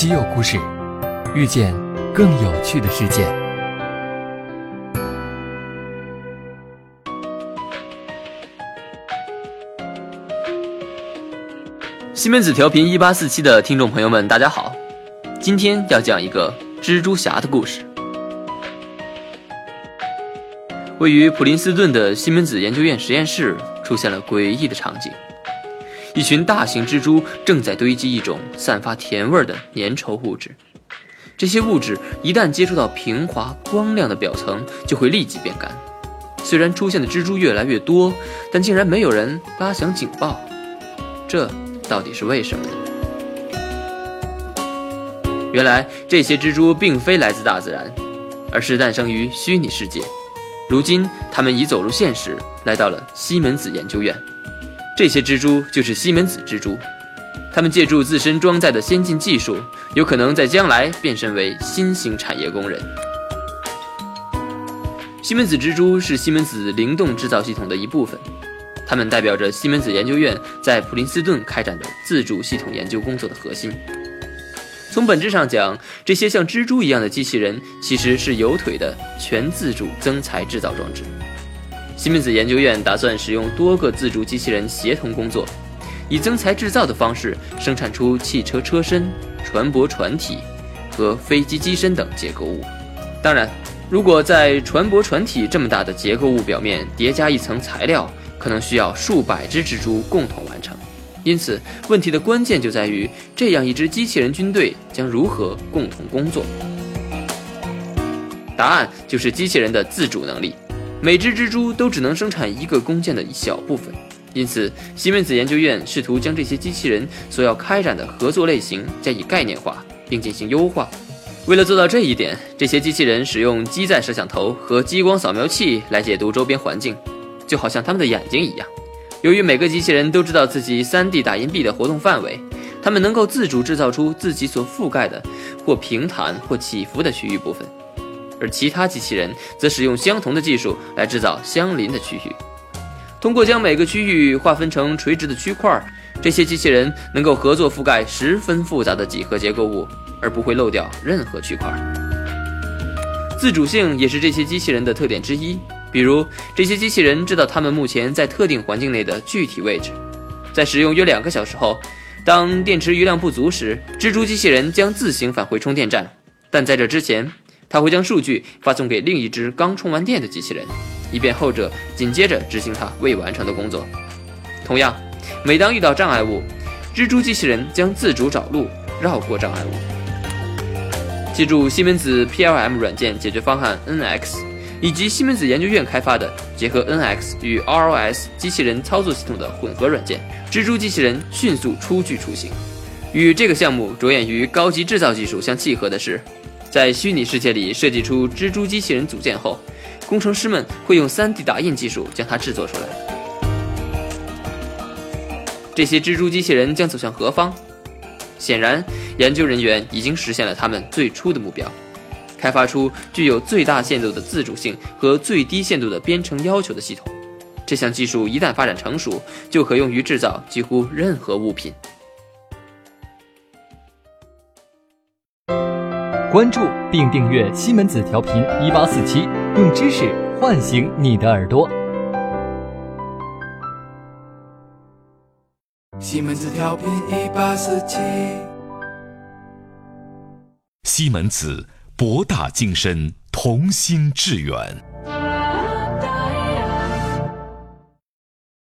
稀有故事，遇见更有趣的世界。西门子调频一八四七的听众朋友们，大家好，今天要讲一个蜘蛛侠的故事。位于普林斯顿的西门子研究院实验室出现了诡异的场景。一群大型蜘蛛正在堆积一种散发甜味的粘稠物质，这些物质一旦接触到平滑光亮的表层，就会立即变干。虽然出现的蜘蛛越来越多，但竟然没有人拉响警报，这到底是为什么呢？原来这些蜘蛛并非来自大自然，而是诞生于虚拟世界。如今，它们已走入现实，来到了西门子研究院。这些蜘蛛就是西门子蜘蛛，它们借助自身装载的先进技术，有可能在将来变身为新型产业工人。西门子蜘蛛是西门子灵动制造系统的一部分，它们代表着西门子研究院在普林斯顿开展的自主系统研究工作的核心。从本质上讲，这些像蜘蛛一样的机器人其实是有腿的全自主增材制造装置。西门子研究院打算使用多个自主机器人协同工作，以增材制造的方式生产出汽车车身、船舶船体和飞机机身等结构物。当然，如果在船舶船体这么大的结构物表面叠加一层材料，可能需要数百只蜘蛛共同完成。因此，问题的关键就在于这样一支机器人军队将如何共同工作。答案就是机器人的自主能力。每只蜘蛛都只能生产一个弓箭的一小部分，因此西门子研究院试图将这些机器人所要开展的合作类型加以概念化，并进行优化。为了做到这一点，这些机器人使用机载摄像头和激光扫描器来解读周边环境，就好像他们的眼睛一样。由于每个机器人都知道自己 3D 打印臂的活动范围，它们能够自主制造出自己所覆盖的或平坦或起伏的区域部分。而其他机器人则使用相同的技术来制造相邻的区域。通过将每个区域划分成垂直的区块，这些机器人能够合作覆盖十分复杂的几何结构物，而不会漏掉任何区块。自主性也是这些机器人的特点之一。比如，这些机器人知道它们目前在特定环境内的具体位置。在使用约两个小时后，当电池余量不足时，蜘蛛机器人将自行返回充电站。但在这之前，他会将数据发送给另一只刚充完电的机器人，以便后者紧接着执行他未完成的工作。同样，每当遇到障碍物，蜘蛛机器人将自主找路绕过障碍物。记住西门子 PLM 软件解决方案 NX，以及西门子研究院开发的结合 NX 与 ROS 机器人操作系统的混合软件，蜘蛛机器人迅速初具雏形。与这个项目着眼于高级制造技术相契合的是。在虚拟世界里设计出蜘蛛机器人组件后，工程师们会用 3D 打印技术将它制作出来。这些蜘蛛机器人将走向何方？显然，研究人员已经实现了他们最初的目标：开发出具有最大限度的自主性和最低限度的编程要求的系统。这项技术一旦发展成熟，就可用于制造几乎任何物品。关注并订阅西门子调频一八四七，用知识唤醒你的耳朵。西门子调频一八四七，西门子博大精深，同心致远。